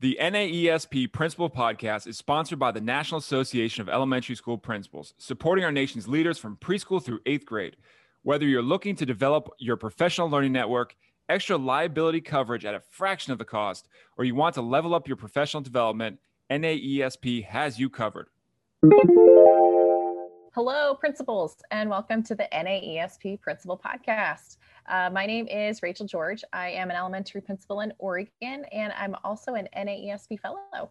The NAESP Principal Podcast is sponsored by the National Association of Elementary School Principals, supporting our nation's leaders from preschool through eighth grade. Whether you're looking to develop your professional learning network, extra liability coverage at a fraction of the cost, or you want to level up your professional development, NAESP has you covered. Hello, principals, and welcome to the NAESP Principal Podcast. Uh, my name is Rachel George. I am an elementary principal in Oregon, and I'm also an NAESP fellow.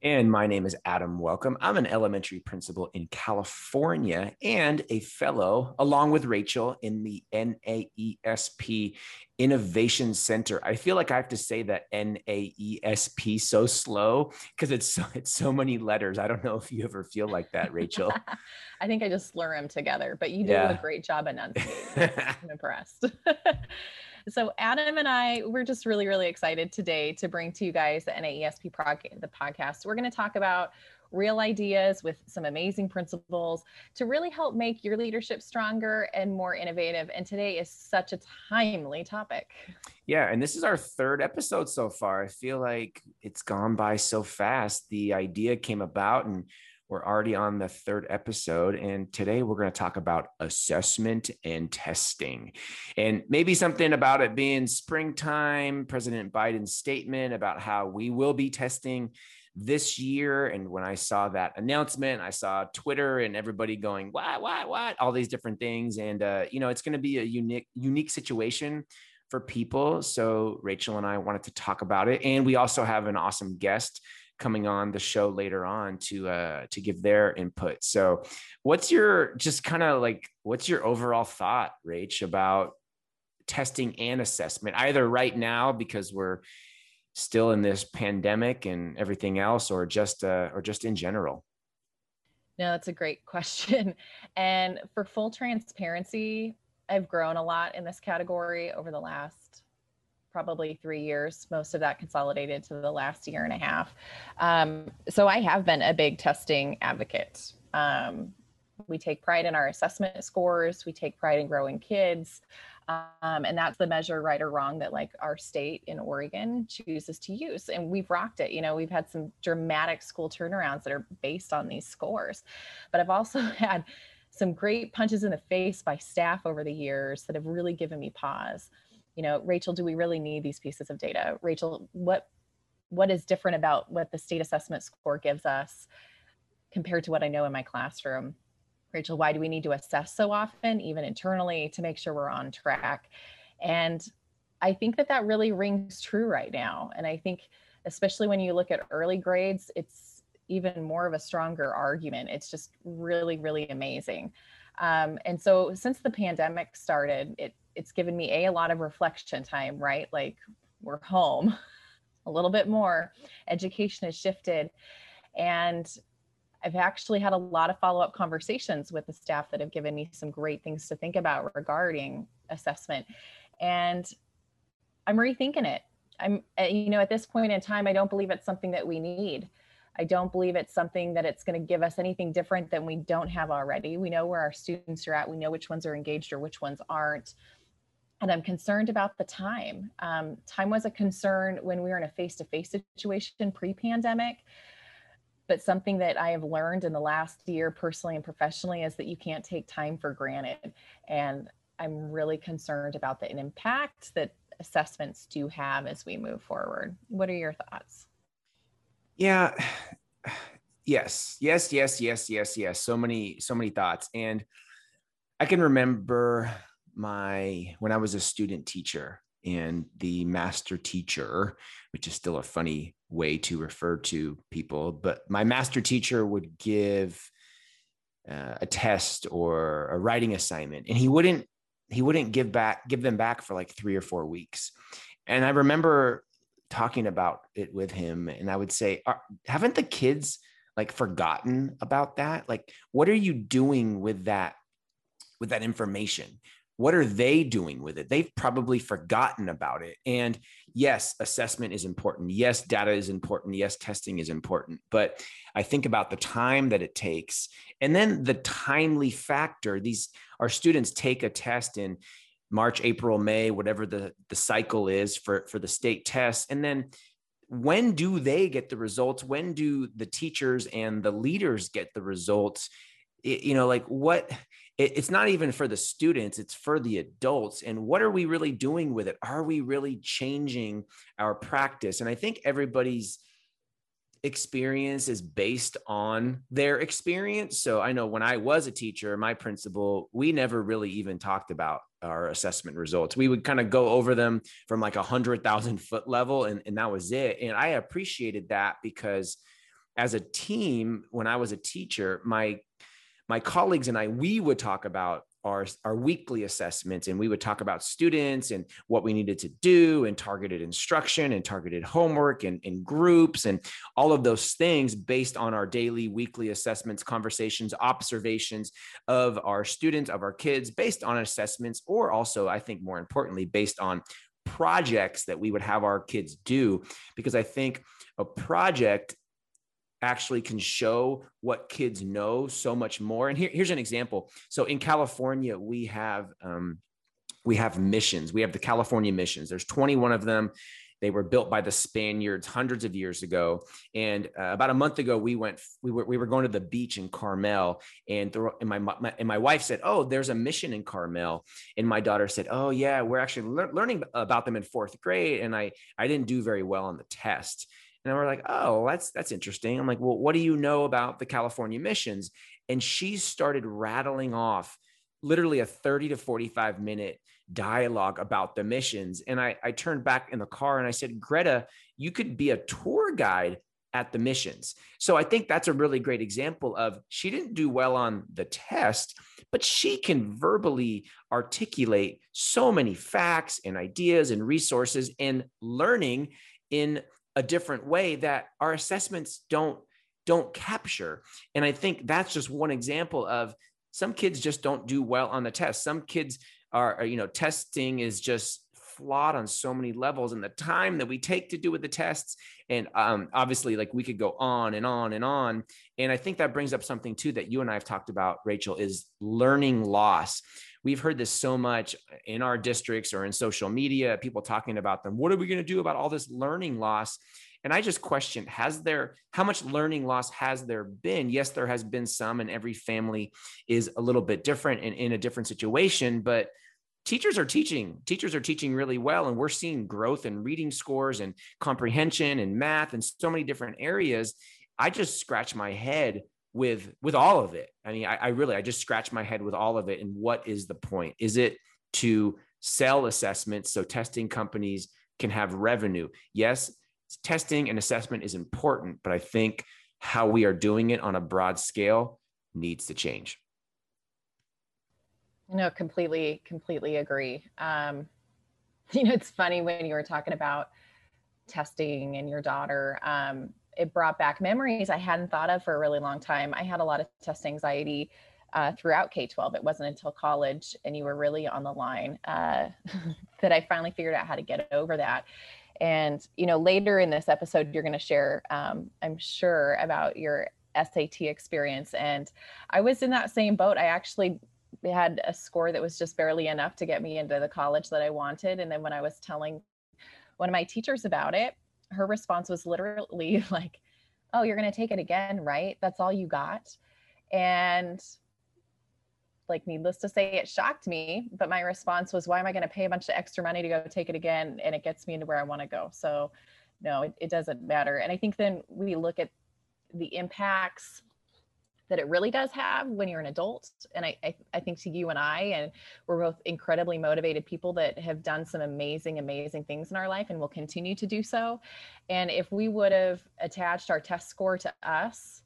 And my name is Adam Welcome. I'm an elementary principal in California and a fellow, along with Rachel, in the NAESP Innovation Center. I feel like I have to say that NAESP so slow because it's so, it's so many letters. I don't know if you ever feel like that, Rachel. I think I just slur them together, but you do yeah. a great job enunciating. I'm impressed. So Adam and I, we're just really, really excited today to bring to you guys the NAESP prog- the podcast. We're going to talk about real ideas with some amazing principles to really help make your leadership stronger and more innovative. And today is such a timely topic. Yeah, and this is our third episode so far. I feel like it's gone by so fast. The idea came about and we're already on the third episode, and today we're going to talk about assessment and testing. And maybe something about it being springtime, President Biden's statement about how we will be testing this year. And when I saw that announcement, I saw Twitter and everybody going, what, what, what, all these different things. And, uh, you know, it's going to be a unique, unique situation for people. So Rachel and I wanted to talk about it. And we also have an awesome guest coming on the show later on to uh to give their input. So what's your just kind of like what's your overall thought, Rach, about testing and assessment, either right now because we're still in this pandemic and everything else, or just uh, or just in general? No, that's a great question. And for full transparency, I've grown a lot in this category over the last probably three years, most of that consolidated to the last year and a half. Um, so I have been a big testing advocate. Um, we take pride in our assessment scores, we take pride in growing kids. Um, and that's the measure, right or wrong, that like our state in Oregon chooses to use. And we've rocked it. You know, we've had some dramatic school turnarounds that are based on these scores. But I've also had some great punches in the face by staff over the years that have really given me pause you know, Rachel, do we really need these pieces of data? Rachel, what what is different about what the state assessment score gives us compared to what I know in my classroom? Rachel, why do we need to assess so often, even internally, to make sure we're on track? And I think that that really rings true right now. And I think, especially when you look at early grades, it's even more of a stronger argument. It's just really, really amazing. Um, and so, since the pandemic started, it it's given me a a lot of reflection time right? Like we're home a little bit more. Education has shifted. And i've actually had a lot of follow-up conversations with the staff that have given me some great things to think about regarding assessment. And i'm rethinking it. I'm eh, you know at this point in time i don't believe it's something that we need. I don't believe it's something that it's going to give us anything different than we don't have already. We know where our students are at. We know which ones are engaged or which ones aren't and I'm concerned about the time. Um, time was a concern when we were in a face to face situation pre pandemic. But something that I have learned in the last year, personally and professionally, is that you can't take time for granted. And I'm really concerned about the impact that assessments do have as we move forward. What are your thoughts? Yeah. Yes, yes, yes, yes, yes, yes. So many, so many thoughts. And I can remember my when I was a student teacher and the master teacher, which is still a funny way to refer to people, but my master teacher would give uh, a test or a writing assignment, and he wouldn't he wouldn't give back give them back for like three or four weeks. And I remember talking about it with him, and I would say, "Haven't the kids like forgotten about that? Like, what are you doing with that?" with that information what are they doing with it? They've probably forgotten about it. And yes, assessment is important. Yes, data is important. Yes, testing is important. But I think about the time that it takes and then the timely factor. These our students take a test in March, April, May, whatever the, the cycle is for, for the state tests. And then when do they get the results when do the teachers and the leaders get the results it, you know like what it's not even for the students it's for the adults and what are we really doing with it are we really changing our practice and i think everybody's experience is based on their experience. So I know when I was a teacher, my principal, we never really even talked about our assessment results. We would kind of go over them from like a hundred thousand foot level and, and that was it. And I appreciated that because as a team, when I was a teacher, my my colleagues and I, we would talk about our, our weekly assessments and we would talk about students and what we needed to do and targeted instruction and targeted homework and, and groups and all of those things based on our daily weekly assessments conversations observations of our students of our kids based on assessments or also i think more importantly based on projects that we would have our kids do. Because i think a project actually can show what kids know so much more. And here, here's an example. So in California, we have um, we have missions. We have the California missions. There's 21 of them. They were built by the Spaniards hundreds of years ago. And uh, about a month ago, we went. We were we were going to the beach in Carmel, and, the, and my, my, and my wife said, "Oh, there's a mission in Carmel." And my daughter said, "Oh yeah, we're actually le- learning about them in fourth grade." And I I didn't do very well on the test. And we're like, oh, that's that's interesting. I'm like, well, what do you know about the California missions? And she started rattling off literally a 30 to 45 minute dialogue about the missions. And I, I turned back in the car and I said, Greta, you could be a tour guide at the missions. So I think that's a really great example of she didn't do well on the test, but she can verbally articulate so many facts and ideas and resources and learning in a different way that our assessments don't don't capture. And i think that's just one example of some kids just don't do well on the test. Some kids are, you know testing is just flawed on so many levels and the time that we take to do with the tests and um, obviously like we could go on and on and on and i think that brings up something too that you and i have talked about rachel is learning loss we've heard this so much in our districts or in social media, people talking about them. What are we going to do about all this learning loss? And I just question has there, how much learning loss has there been? Yes, there has been some, and every family is a little bit different and in a different situation, but teachers are teaching teachers are teaching really well and we're seeing growth in reading scores and comprehension and math and so many different areas. I just scratch my head with with all of it. I mean I, I, really i just scratch my head with all of it and what is the point? Is it to sell assessments so testing companies can have revenue? Yes testing and assessment is important but i think how we are doing it on a broad scale needs to change no completely completely agree um you know it's funny when you were talking about testing and your daughter um it brought back memories I hadn't thought of for a really long time. I had a lot of test anxiety uh, throughout K 12. It wasn't until college and you were really on the line uh, that I finally figured out how to get over that. And, you know, later in this episode, you're going to share, um, I'm sure, about your SAT experience. And I was in that same boat. I actually had a score that was just barely enough to get me into the college that I wanted. And then when I was telling one of my teachers about it, her response was literally like, Oh, you're going to take it again, right? That's all you got. And like, needless to say, it shocked me. But my response was, Why am I going to pay a bunch of extra money to go take it again? And it gets me into where I want to go. So, no, it, it doesn't matter. And I think then we look at the impacts that it really does have when you're an adult. And I, I, I, think to you and I, and we're both incredibly motivated people that have done some amazing, amazing things in our life and will continue to do so. And if we would have attached our test score to us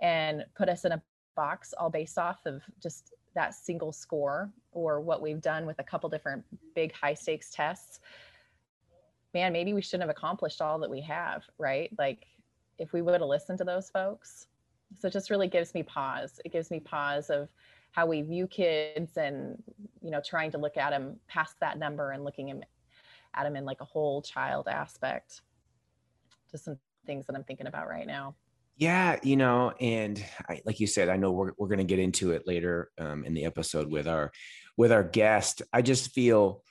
and put us in a box all based off of just that single score or what we've done with a couple different big high stakes tests, man, maybe we shouldn't have accomplished all that we have, right? Like if we would have listened to those folks, so it just really gives me pause. It gives me pause of how we view kids and you know trying to look at them past that number and looking at them in like a whole child aspect. Just some things that i'm thinking about right now. Yeah you know and I, like you said i know we're, we're going to get into it later um, in the episode with our with our guest. I just feel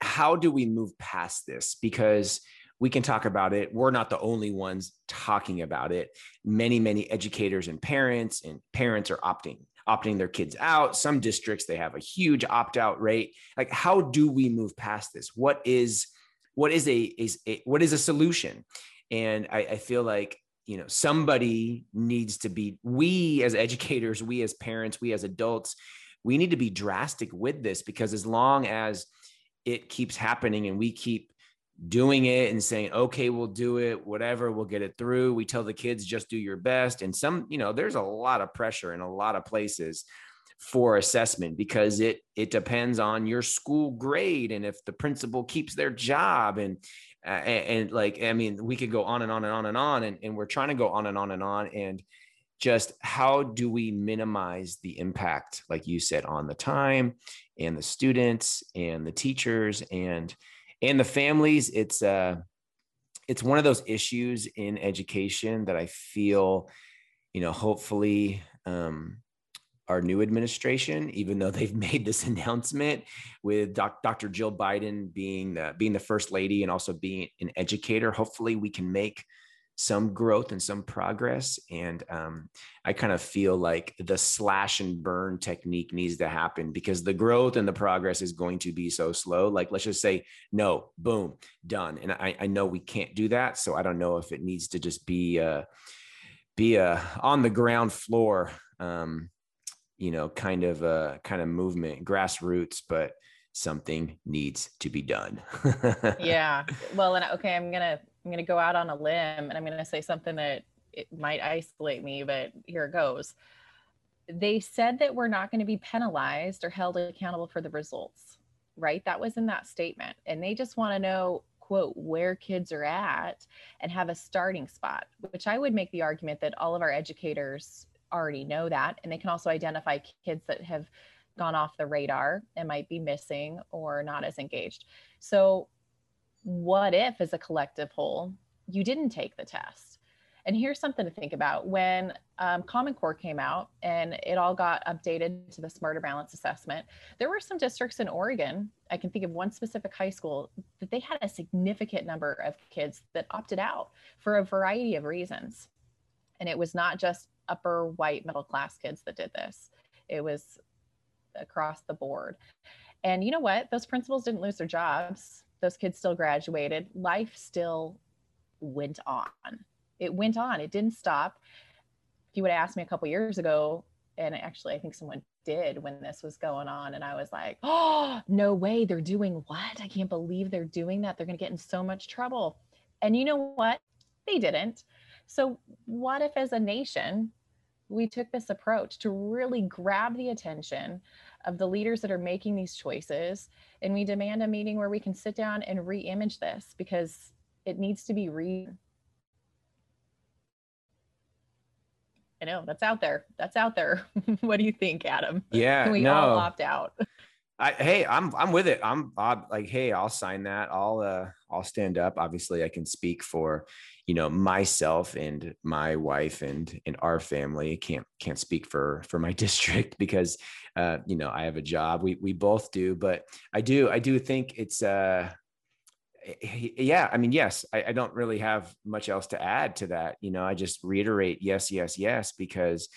how do we move past this? Because we can talk about it. We're not the only ones talking about it. Many, many educators and parents and parents are opting opting their kids out. Some districts they have a huge opt out rate. Like, how do we move past this? What is what is a, is a what is a solution? And I, I feel like you know somebody needs to be. We as educators, we as parents, we as adults, we need to be drastic with this because as long as it keeps happening and we keep doing it and saying okay we'll do it whatever we'll get it through. We tell the kids just do your best. And some you know there's a lot of pressure in a lot of places for assessment because it it depends on your school grade and if the principal keeps their job and uh, and, and, like i mean we could go on and on and on and on and, and we're trying to go on and on and on and just how do we minimize the impact like you said on the time and the students and the teachers and and the families it's uh it's one of those issues in education that i feel you know hopefully um our new administration, even though they've made this announcement with doc, Dr. Jill Biden being the, being the first lady and also being an educator. Hopefully, we can make some growth and some progress. And um, I kind of feel like the slash and burn technique needs to happen because the growth and the progress is going to be so slow. Like, let's just say, no, boom, done. And I, I know we can't do that. So I don't know if it needs to just be a, be a on the ground floor, um, you know, kind of a kind of movement, grassroots, but something needs to be done. yeah. Well, and okay, I'm gonna I'm going to go out on a limb and I'm going to say something that it might isolate me, but here it goes. They said that we're not going to be penalized or held accountable for the results, right? That was in that statement. And they just want to know, quote, where kids are at and have a starting spot, which I would make the argument that all of our educators already know that. And they can also identify kids that have gone off the radar and might be missing or not as engaged. So what if, as a collective whole, you didn't take the test? And here's something to think about. When um, Common Core came out and it all got updated to the Smarter Balance assessment, there were some districts in Oregon, I can think of one specific high school, that they had a significant number of kids that opted out for a variety of reasons. And it was not just upper white middle class kids that did this, it was across the board. And you know what? Those principals didn't lose their jobs those kids still graduated life still went on. It went on. It didn't stop. If you would have asked me a couple years ago and actually i think someone did when this was going on and i was like oh no way. They're doing what? I can't believe they're doing that. They're going to get in so much trouble. And you know what? They didn't. So what if as a nation we took this approach to really grab the attention of the leaders that are making these choices. And we demand a meeting where we can sit down and re image this because it needs to be re. I know that's out there. That's out there. what do you think, Adam? Yeah, Can we no. all opt out. I, hey, I'm I'm with it. I'm, I'm like, hey, I'll sign that. I'll uh, I'll stand up. Obviously, I can speak for, you know, myself and my wife and and our family. Can't can't speak for for my district because, uh, you know, I have a job. We we both do, but I do I do think it's uh, yeah. I mean, yes. I, I don't really have much else to add to that. You know, I just reiterate yes, yes, yes, because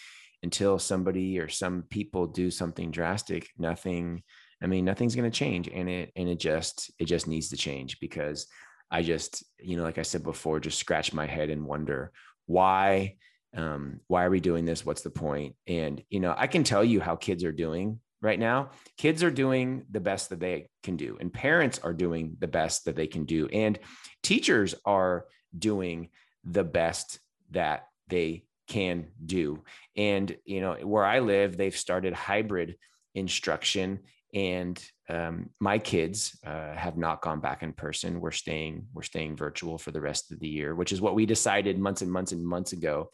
until somebody or some people do something drastic, nothing I mean, nothing's going to change, and it and it just it just needs to change because I just you know, like I said before, just scratch my head and wonder why um, why are we doing this? What's the point? And you know, I can tell you how kids are doing right now. Kids are doing the best that they can do, and parents are doing the best that they can do, and teachers are doing the best that they can do. And you know, where I live, they've started hybrid instruction and um, my kids uh, have not gone back in person. We're staying we're staying virtual for the rest of the year which is what we decided months and months and months ago.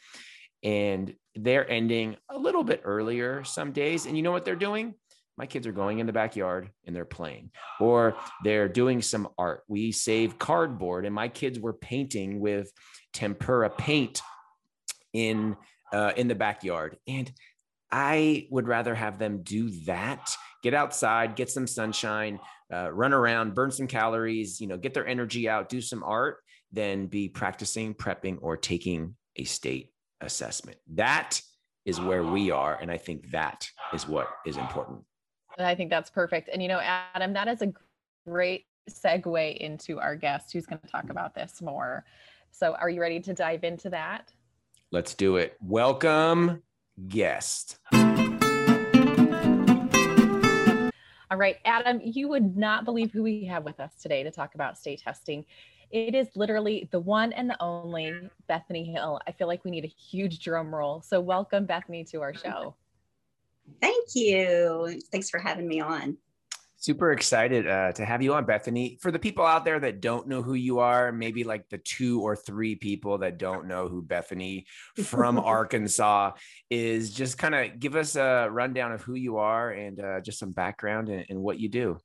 And they're ending a little bit earlier some days. And you know what they're doing? My kids are going in the backyard and they're playing or they're doing some art. We save cardboard and my kids were painting with tempera paint in uh, in the backyard. And I would rather have them do that, get outside, get some sunshine, uh, run around, burn some calories, you know, get their energy out, do some art than be practicing, prepping, or taking a state assessment. That is where we are. And I think that is what is important. I think that's perfect. And you know, Adam, that is a great segue into our guest who's going to talk about this more. So, are you ready to dive into that? Let's do it. Welcome, guest. All right, Adam, you would not believe who we have with us today to talk about state testing. It is literally the one and the only Bethany Hill. I feel like we need a huge drum roll. So, welcome, Bethany, to our show. Thank you. Thanks for having me on. Super excited uh, to have you on, Bethany. For the people out there that don't know who you are, maybe like the two or three people that don't know who Bethany from Arkansas is, just kind of give us a rundown of who you are and uh, just some background and, and what you do.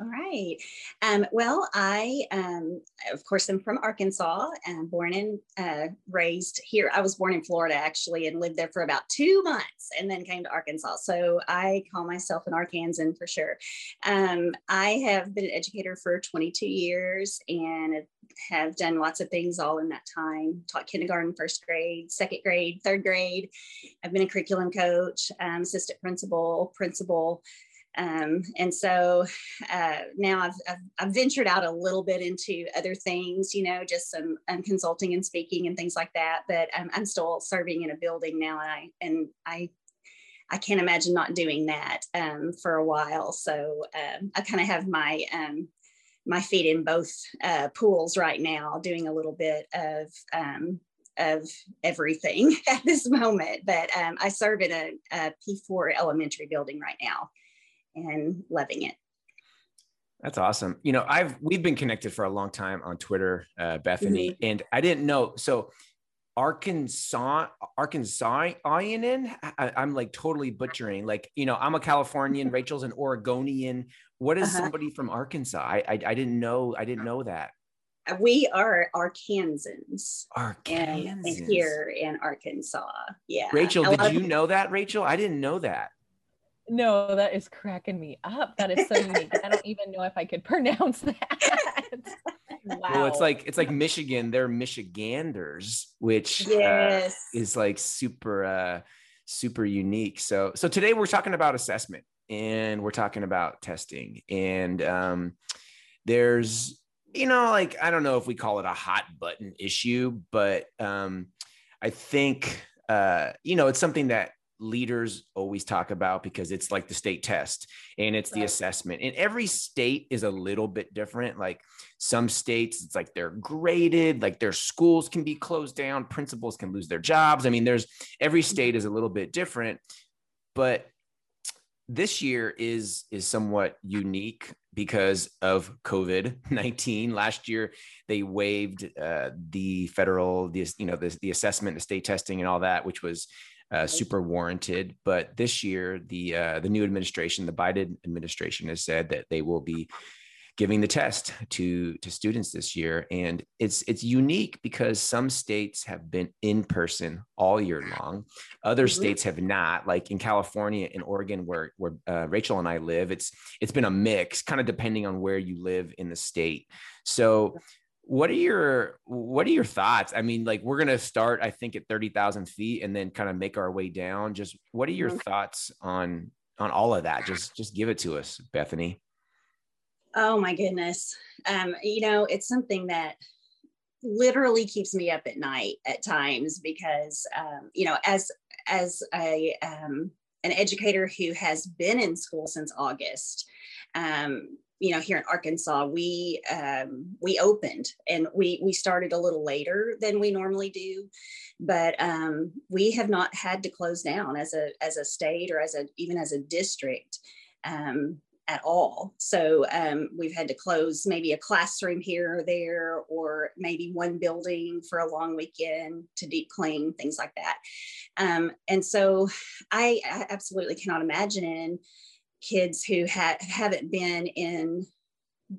All right. Um, well, I, um, of course, am from Arkansas and born and uh, raised here. I was born in Florida actually and lived there for about two months and then came to Arkansas. So I call myself an Arkansan for sure. Um, I have been an educator for 22 years and have done lots of things all in that time. Taught kindergarten, first grade, second grade, third grade. I've been a curriculum coach, um, assistant principal, principal. Um, and so uh, now I've, I've, I've, ventured out a little bit into other things, you know, just some um, consulting and speaking and things like that. But um, I'm still serving in a building now, and I and I I can't imagine not doing that um, for a while. So um, I kind of have my um, my feet in both uh, pools right now, doing a little bit of of everything at this moment. But I serve in a a P4 elementary building right now and loving it. That's awesome. You know, I've we've been connected for a long time on Twitter, uh, Bethany, mm-hmm. and I didn't know. So Arkansas, Arkansas, I, am like totally butchering. Like, you know, I'm a Californian. Rachel's an Oregonian. What is uh-huh. somebody from Arkansas? I, I, I didn't know. I didn't know that. Uh, we are Arkansans. Arkansans here in Arkansas. Yeah. Rachel, did you know that? Rachel, I didn't know that. No, that is cracking me up. That is so unique. I don't even know if I could pronounce that. wow. Well, it's like it's like Michigan. They're Michiganders, which uh, yes. uh, is like super uh, super unique. So so today we're talking about assessment and we're talking about testing and um, there's you know like I don't know if we call it a hot button issue, but um, I think uh, you know it's something that leaders always talk about because it's like the state test and it's the assessment. And every state is a little bit different. Like some states, it's like they're graded, like their schools can be closed down, principals can lose their jobs. I mean, there's every mm-hmm. state is a little bit different, but this year is is somewhat unique because of covid-19 last year they waived uh, the federal the you know the, the assessment the state testing and all that which was uh, super warranted. But this year, the uh, the new administration, the Biden administration, has said that they will be giving the test to to students this year, and it's it's unique because some states have been in person all year long, other mm-hmm. states have not. Like in California and Oregon, where where uh, Rachel and I live, it's it's been a mix, kind of depending on where you live in the state. So what are your what are your thoughts? I mean like we're going to start i think at 30000 feet and then kind of make our way down. Just what are your mm-hmm. thoughts on on all of that? Just just give it to us bethany. Oh my goodness. Um you know it's something that literally keeps me up at night at times because um you know as as a um an educator who has been in school since august um you know here in arkansas we um, we opened and we we started a little later than we normally do but um, we have not had to close down as a as a state or as a even as a district um, at all. So um, we've had to close maybe a classroom here or there or maybe one building for a long weekend to deep clean things like that. Um, and so I, I absolutely cannot imagine kids who ha- haven't been in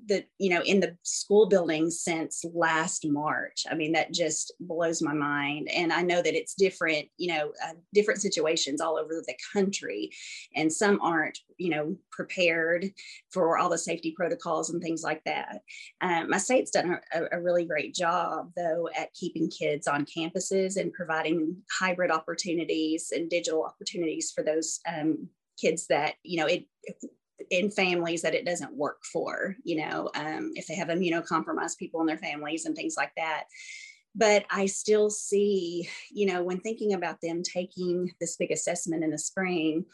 the you know in the school building since last march. I mean that just blows my mind. And i know that it's different you know uh, different situations all over the country. And some aren't you know prepared for all the safety protocols and things like that. Um, my state's done a, a really great job though at keeping kids on campuses and providing hybrid opportunities and digital opportunities for those um, kids that you know it in families that it doesn't work for, you know, um, if they have immunocompromised people in their families and things like that. But I still see, you know, when thinking about them taking this big assessment in the spring,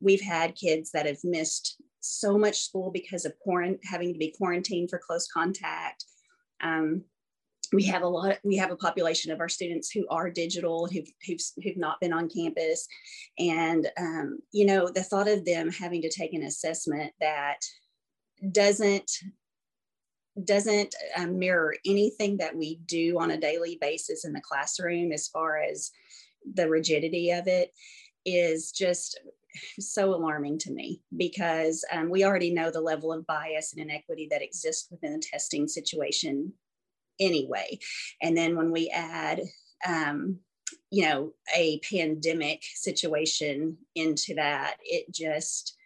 we've had kids that have missed so much school because of quarant- having to be quarantined for close contact. Um, we have a lot we have a population of our students who are digital who've who've, who've not been on campus. And um, you know the thought of them having to take an assessment that doesn't doesn't um, mirror anything that we do on a daily basis in the classroom as far as the rigidity of it is just so alarming to me because um, we already know the level of bias and inequity that exists within the testing situation anyway. And then when we add, um, you know, a pandemic situation into that, it just,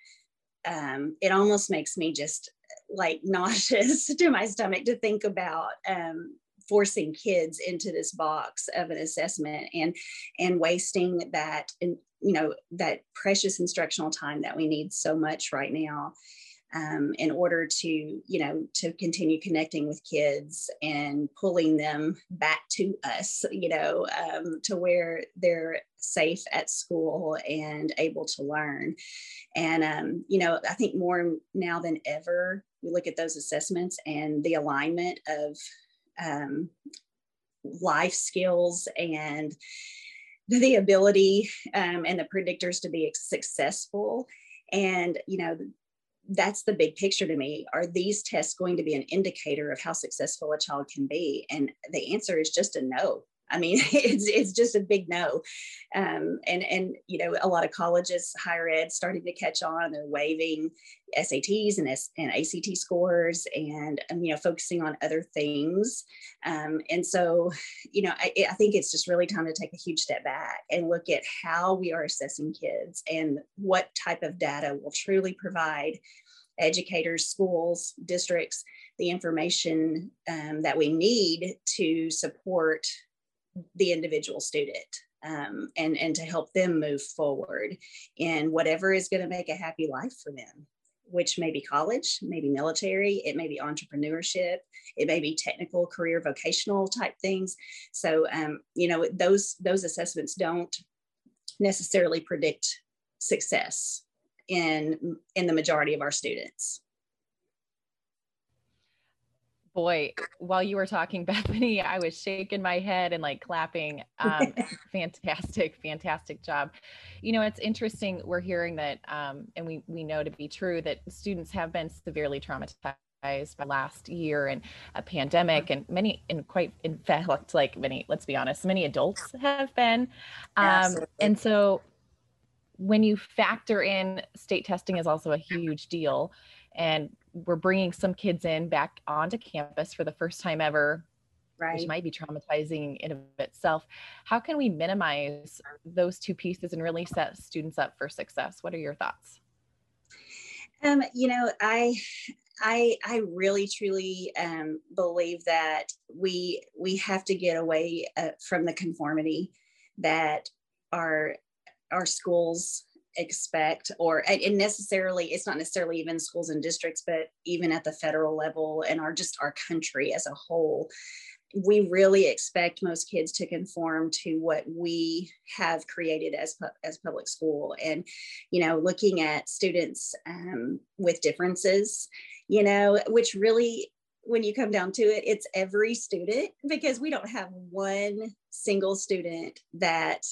um, it almost makes me just like nauseous to my stomach to think about um, forcing kids into this box of an assessment and and wasting that you know that precious instructional time that we need so much right now um, in order to you know to continue connecting with kids and pulling them back to us you know um, to where they're safe at school and able to learn. And um, you know i think more now than ever we look at those assessments and the alignment of um, life skills and the ability um, and the predictors to be successful. And you know that's the big picture to me. Are these tests going to be an indicator of how successful a child can be? And the answer is just a no. I mean, it's it's just a big no, um, and and you know a lot of colleges, higher ed, starting to catch on. They're waiving SATs and S, and ACT scores, and um, you know focusing on other things. Um, and so, you know, I, I think it's just really time to take a huge step back and look at how we are assessing kids and what type of data will truly provide educators, schools, districts the information um, that we need to support the individual student um, and, and to help them move forward in whatever is going to make a happy life for them which may be college, maybe military, it may be entrepreneurship, it may be technical, career, vocational type things. So, um, you know, those those assessments don't necessarily predict success in in the majority of our students boy, while you were talking, Bethany, I was shaking my head and like clapping. Um, fantastic, fantastic job. You know, it's interesting. We're hearing that, um, and we we know to be true that students have been severely traumatized by last year and a pandemic and many and quite in fact like many let's be honest many adults have been um, and so when you factor in state testing is also a huge deal and we're bringing some kids in back onto campus for the first time ever right. which might be traumatizing in of itself. How can we minimize those two pieces and really set students up for success? What are your thoughts? Um, you know i I I really truly um, believe that we we have to get away uh, from the conformity that our our schools expect or and necessarily it's not necessarily even schools and districts but even at the federal level and our just our country as a whole we really expect most kids to conform to what we have created as as public school. And you know looking at students um, with differences you know which really when you come down to it it's every student because we don't have one single student that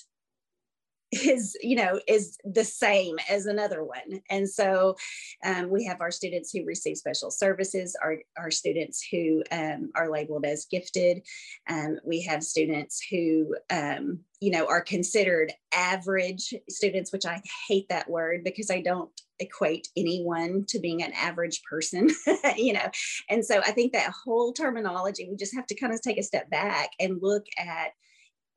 is you know is the same as another one. And so um, we have our students who receive special services our, our students who um, are labeled as gifted. Um, we have students who um, you know are considered average students which i hate that word because i don't equate anyone to being an average person you know. And so i think that whole terminology we just have to kind of take a step back and look at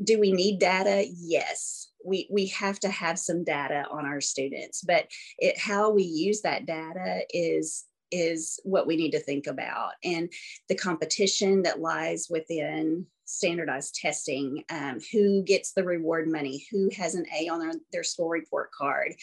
do we need data? Yes we we have to have some data on our students but it how we use that data is is what we need to think about. And the competition that lies within standardized testing um, who gets the reward money who has an a on their, their school report card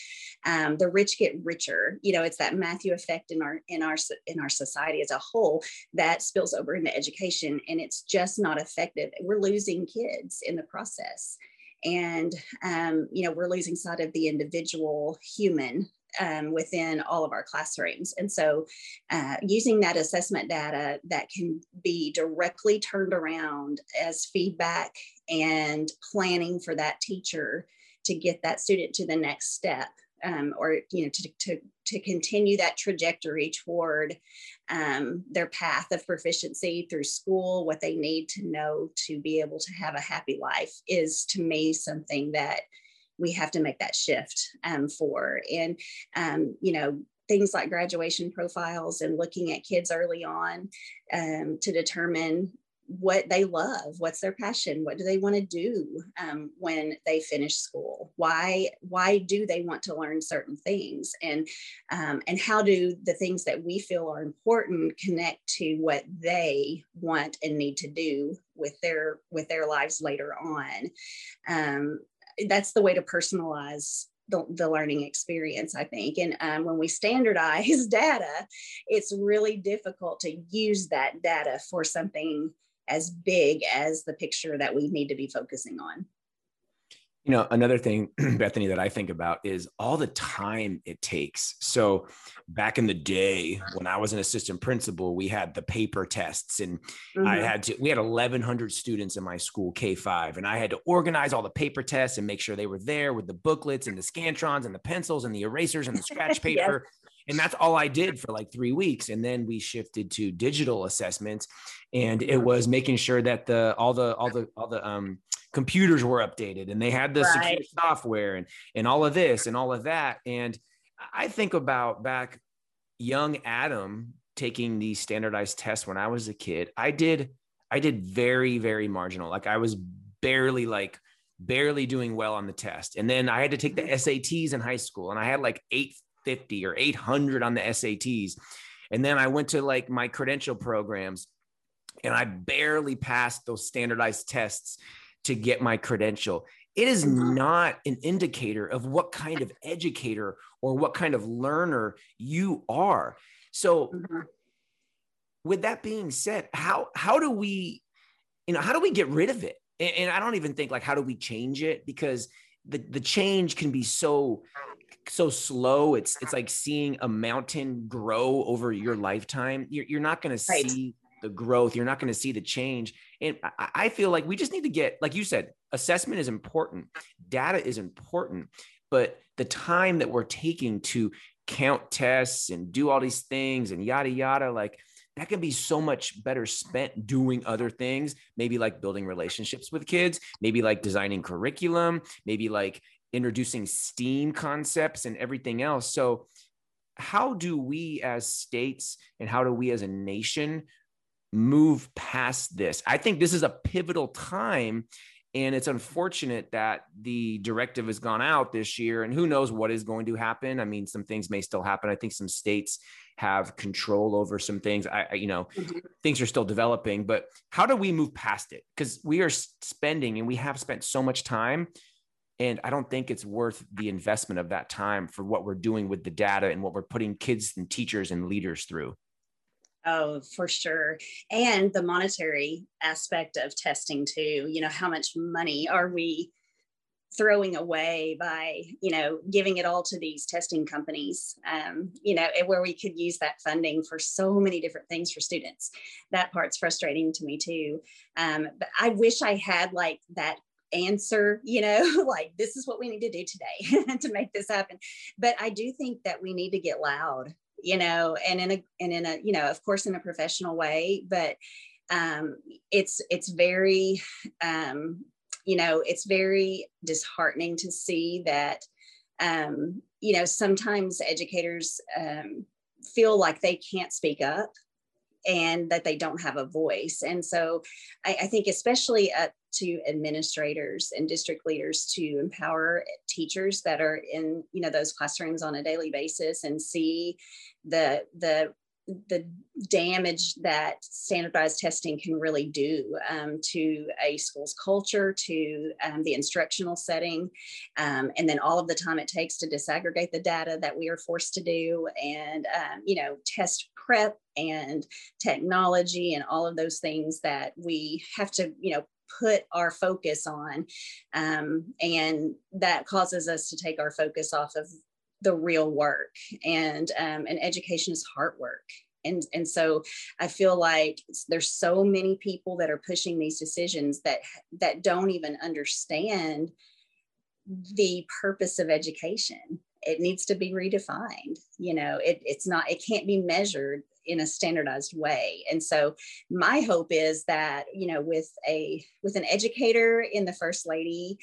um, the rich get richer. You know it's that matthew effect in our in our in our society as a whole that spills over into education and it's just not effective. We're losing kids in the process and um, you know we're losing sight of the individual human um, within all of our classrooms. And so uh, using that assessment data that can be directly turned around as feedback and planning for that teacher to get that student to the next step um, or you know to, to, to continue that trajectory toward um, their path of proficiency through school what they need to know to be able to have a happy life is to me something that we have to make that shift um, for. And um, you know things like graduation profiles and looking at kids early on um, to determine what they love what's their passion what do they want to do um, when they finish school? Why why do they want to learn certain things? And um, and how do the things that we feel are important connect to what they want and need to do with their with their lives later on? Um, that's the way to personalize the, the, learning experience, I think. And um, when we standardize data, it's really difficult to use that data for something as big as the picture that we need to be focusing on. You know, another thing, Bethany, that I think about is all the time it takes. So, back in the day when I was an assistant principal, we had the paper tests, and mm-hmm. I had to, we had 1,100 students in my school, K 5, and I had to organize all the paper tests and make sure they were there with the booklets and the Scantrons and the pencils and the erasers and the scratch paper. yes and that's all I did for like three weeks. And then we shifted to digital assessments, and it was making sure that the all the all the all the um, computers were updated, and they had the right. secure software and and all of this and all of that. And I think about back young Adam taking these standardized tests when I was a kid. I did I did very very marginal. Like I was barely like barely doing well on the test. And then I had to take the SATs in high school and I had like eight 850 or 800 on the SATs. And then I went to like my credential programs and I barely passed those standardized tests to get my credential. It is mm-hmm. not an indicator of what kind of educator or what kind of learner you are. So, mm-hmm. with that being said, how how do we, you know, how do we get rid of it? And, and I don't even think like how do we change it because the the change can be so so slow. It's it's like seeing a mountain grow over your lifetime. You're, you're not going right. to see the growth. You're not going to see the change. And I, I feel like we just need to get, like you said, assessment is important, data is important, but the time that we're taking to count tests and do all these things and yada yada, like that can be so much better spent doing other things maybe like building relationships with kids maybe like designing curriculum maybe like introducing STEAM concepts and everything else. So, how do we as states and how do we as a nation move past this? I think this is a pivotal time. And it's unfortunate that the directive has gone out this year, and who knows what is going to happen. I mean, some things may still happen. I think some states have control over some things. I, you know, mm-hmm. things are still developing, but how do we move past it? Because we are spending and we have spent so much time and I don't think it's worth the investment of that time for what we're doing with the data and what we're putting kids and teachers and leaders through. Oh, for sure. And the monetary aspect of testing too. You know, how much money are we throwing away by, you know, giving it all to these testing companies, um, you know, where we could use that funding for so many different things for students. That part's frustrating to me too. Um, but I wish I had like that answer, you know, like this is what we need to do today to make this happen. But I do think that we need to get loud, you know, and in a and in a, you know, of course in a professional way, but um it's it's very um you know, it's very disheartening to see that um, you know, sometimes educators um, feel like they can't speak up and that they don't have a voice. And so I, I think, especially up to administrators and district leaders to empower teachers that are in you know those classrooms on a daily basis and see the the the damage that standardized testing can really do um, to a school's culture, to um, the instructional setting, um, and then all of the time it takes to disaggregate the data that we are forced to do, and um, you know, test prep and technology and all of those things that we have to, you know, put our focus on, um, and that causes us to take our focus off of the real work and um, and education is hard work. And and so i feel like there's so many people that are pushing these decisions that that don't even understand the purpose of education. It needs to be redefined you know it, it's not it can't be measured in a standardized way. And so my hope is that you know with a with an educator in the first lady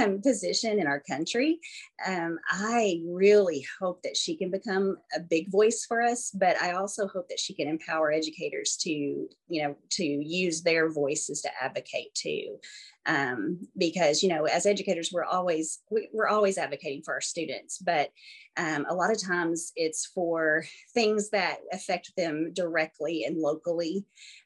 um, position in our country um, i really hope that she can become a big voice for us but i also hope that she can empower educators to you know to use their voices to advocate too. Um, because you know as educators we're always we, are always advocating for our students but um, a lot of times it's for things that affect them directly and locally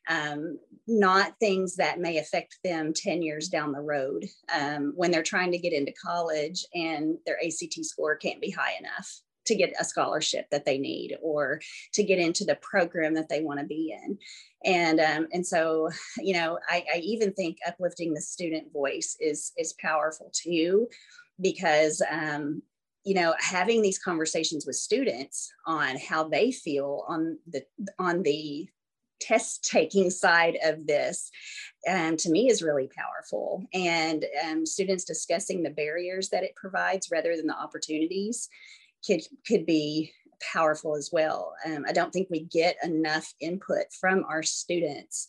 um, not things that may affect them 10 years down the road. Um, when they're trying to get into college and their ACT score can't be high enough to get a scholarship that they need or to get into the program that they want to be in. And um, and so you know I, I even think uplifting the student voice is is powerful too because um, you know having these conversations with students on how they feel on the on the test taking side of this um, to me is really powerful and um, students discussing the barriers that it provides rather than the opportunities could could be powerful as well. Um, I don't think we get enough input from our students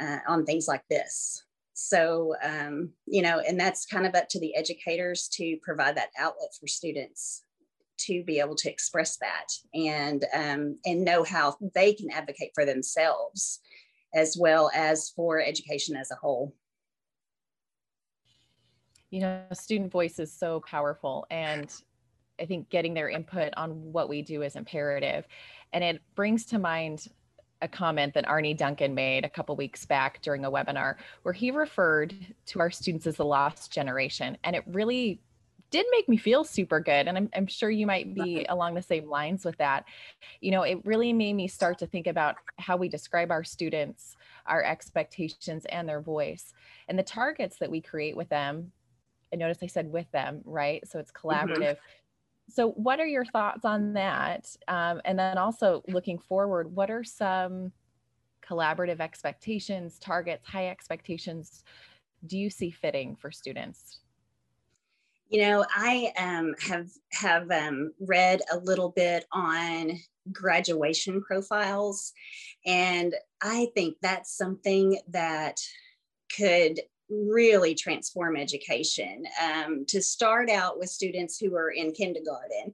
uh, on things like this. So, um, you know, and that's kind of up to the educators to provide that outlet for students to be able to express that and um, and know how they can advocate for themselves as well as for education as a whole you know student voice is so powerful and I think getting their input on what we do is imperative. And it brings to mind a comment that Arne Duncan made a couple weeks back during a webinar where he referred to our students as the lost generation. And it really did make me feel super good. And I'm, I'm sure you might be along the same lines with that. You know, it really made me start to think about how we describe our students, our expectations, and their voice, and the targets that we create with them. And notice I said with them, right? So it's mm-hmm. collaborative. Mm-hmm so what are your thoughts on that? Um, and then also looking forward what are some collaborative expectations targets high expectations do you see fitting for students? You know i um, have have um, read a little bit on graduation profiles and i think that's something that could really transform education um, to start out with students who are in kindergarten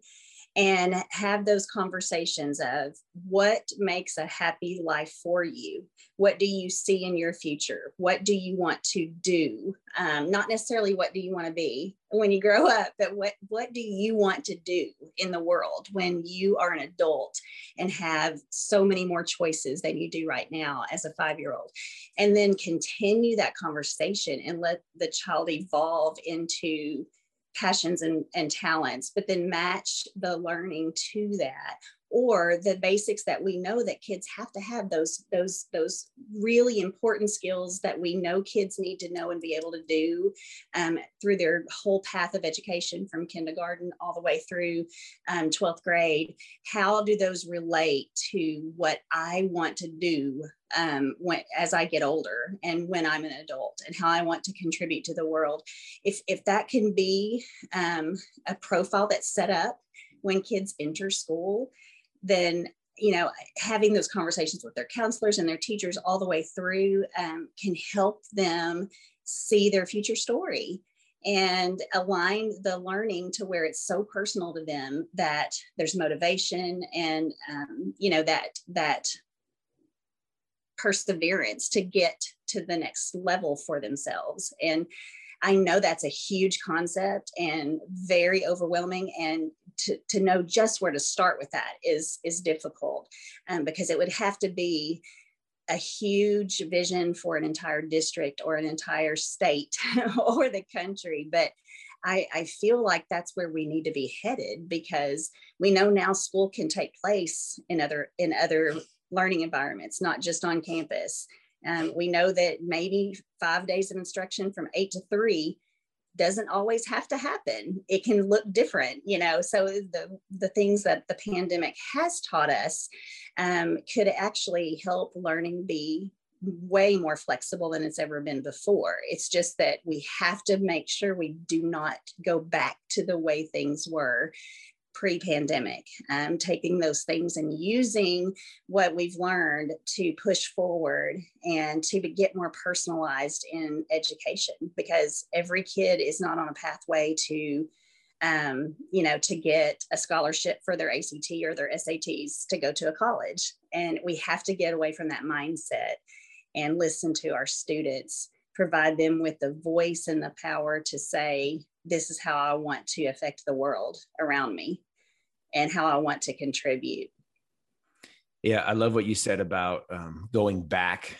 and have those conversations of what makes a happy life for you? What do you see in your future? What do you want to do? Um, not necessarily what do you want to be when you grow up but what what do you want to do in the world when you are an adult and have so many more choices than you do right now as a five year old and then continue that conversation and let the child evolve into passions and, and talents, but then match the learning to that or the basics that we know that kids have to have those those those really important skills that we know kids need to know and be able to do um, through their whole path of education from kindergarten all the way through um, 12th grade how do those relate to what i want to do um, when as I get older and when I'm an adult and how I want to contribute to the world. If if that can be um, a profile that's set up when kids enter school, then you know having those conversations with their counselors and their teachers all the way through um, can help them see their future story and align the learning to where it's so personal to them that there's motivation and um, you know that that perseverance to get to the next level for themselves and I know that's a huge concept and very overwhelming. And to, to know just where to start with that is, is difficult um, because it would have to be a huge vision for an entire district or an entire state or the country. But I, I, feel like that's where we need to be headed because we know now school can take place in other in other learning environments, not just on campus. Um, we know that maybe five days of instruction from eight to three doesn't always have to happen. It can look different, you know. So the the things that the pandemic has taught us um, could actually help learning be way more flexible than it's ever been before. It's just that we have to make sure we do not go back to the way things were pre-pandemic um, taking those things and using what we've learned to push forward and to get more personalized in education because every kid is not on a pathway to um, you know to get a scholarship for their ACT or their SATs to go to a college. And we have to get away from that mindset and listen to our students provide them with the voice and the power to say this is how I want to affect the world around me and how I want to contribute. Yeah, I love what you said about um, going back,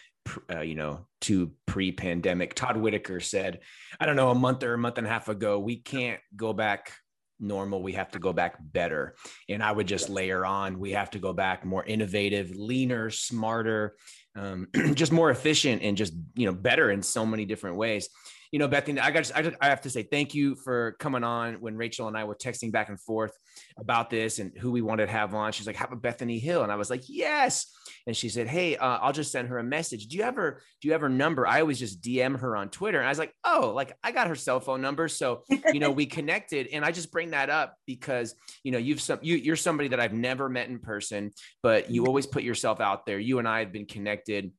uh, you know, to pre-pandemic. Todd Whitaker said, I don't know, a month or a month and a half ago, we can't go back normal. We have to go back better. And I would just layer on, we have to go back more innovative, leaner, smarter, um, just more efficient, and just you know better in so many different ways you know, Bethany, I got, I, just, I have to say thank you for coming on when Rachel and I were texting back and forth about this and who we wanted to have on. She's like, "Have a Bethany Hill," and I was like, "Yes." And she said, "Hey, uh, I'll just send her a message. Do you ever, do you ever number?" I always just DM her on Twitter, and I was like, "Oh, like I got her cell phone number." So you know, we connected, and I just bring that up because you know, you've some, you, you're somebody that I've never met in person, but you always put yourself out there. You and I have been connected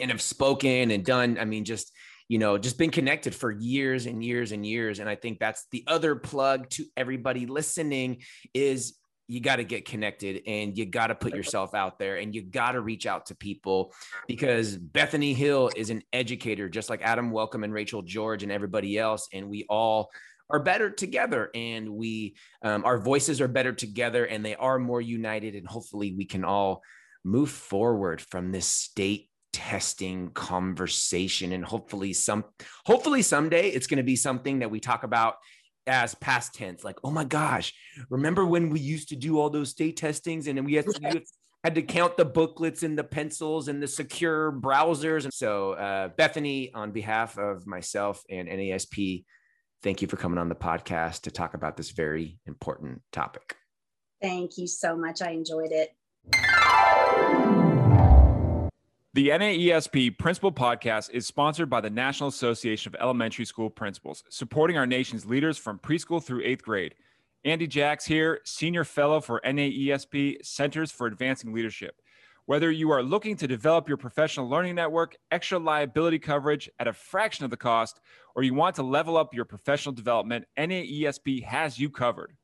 and have spoken and done. I mean, just you know, just been connected for years and years and years. And I think that's the other plug to everybody listening is you got to get connected and you got to put yourself out there and you got to reach out to people because Bethany Hill is an educator, just like Adam Welcome and Rachel George and everybody else. And we all are better together and we, um, our voices are better together and they are more united. And hopefully we can all move forward from this state testing conversation. And hopefully some hopefully someday it's going to be something that we talk about as past tense like oh my gosh remember when we used to do all those state testings and then we had to, had to count the booklets and the pencils and the secure browsers? And so uh, bethany on behalf of myself and NAESP thank you for coming on the podcast to talk about this very important topic. Thank you so much. I enjoyed it the NAESP Principal Podcast is sponsored by the National Association of Elementary School Principals, supporting our nation's leaders from preschool through eighth grade. Andy Jacks here, Senior Fellow for NAESP Centers for Advancing Leadership. Whether you are looking to develop your professional learning network, extra liability coverage at a fraction of the cost, or you want to level up your professional development, NAESP has you covered.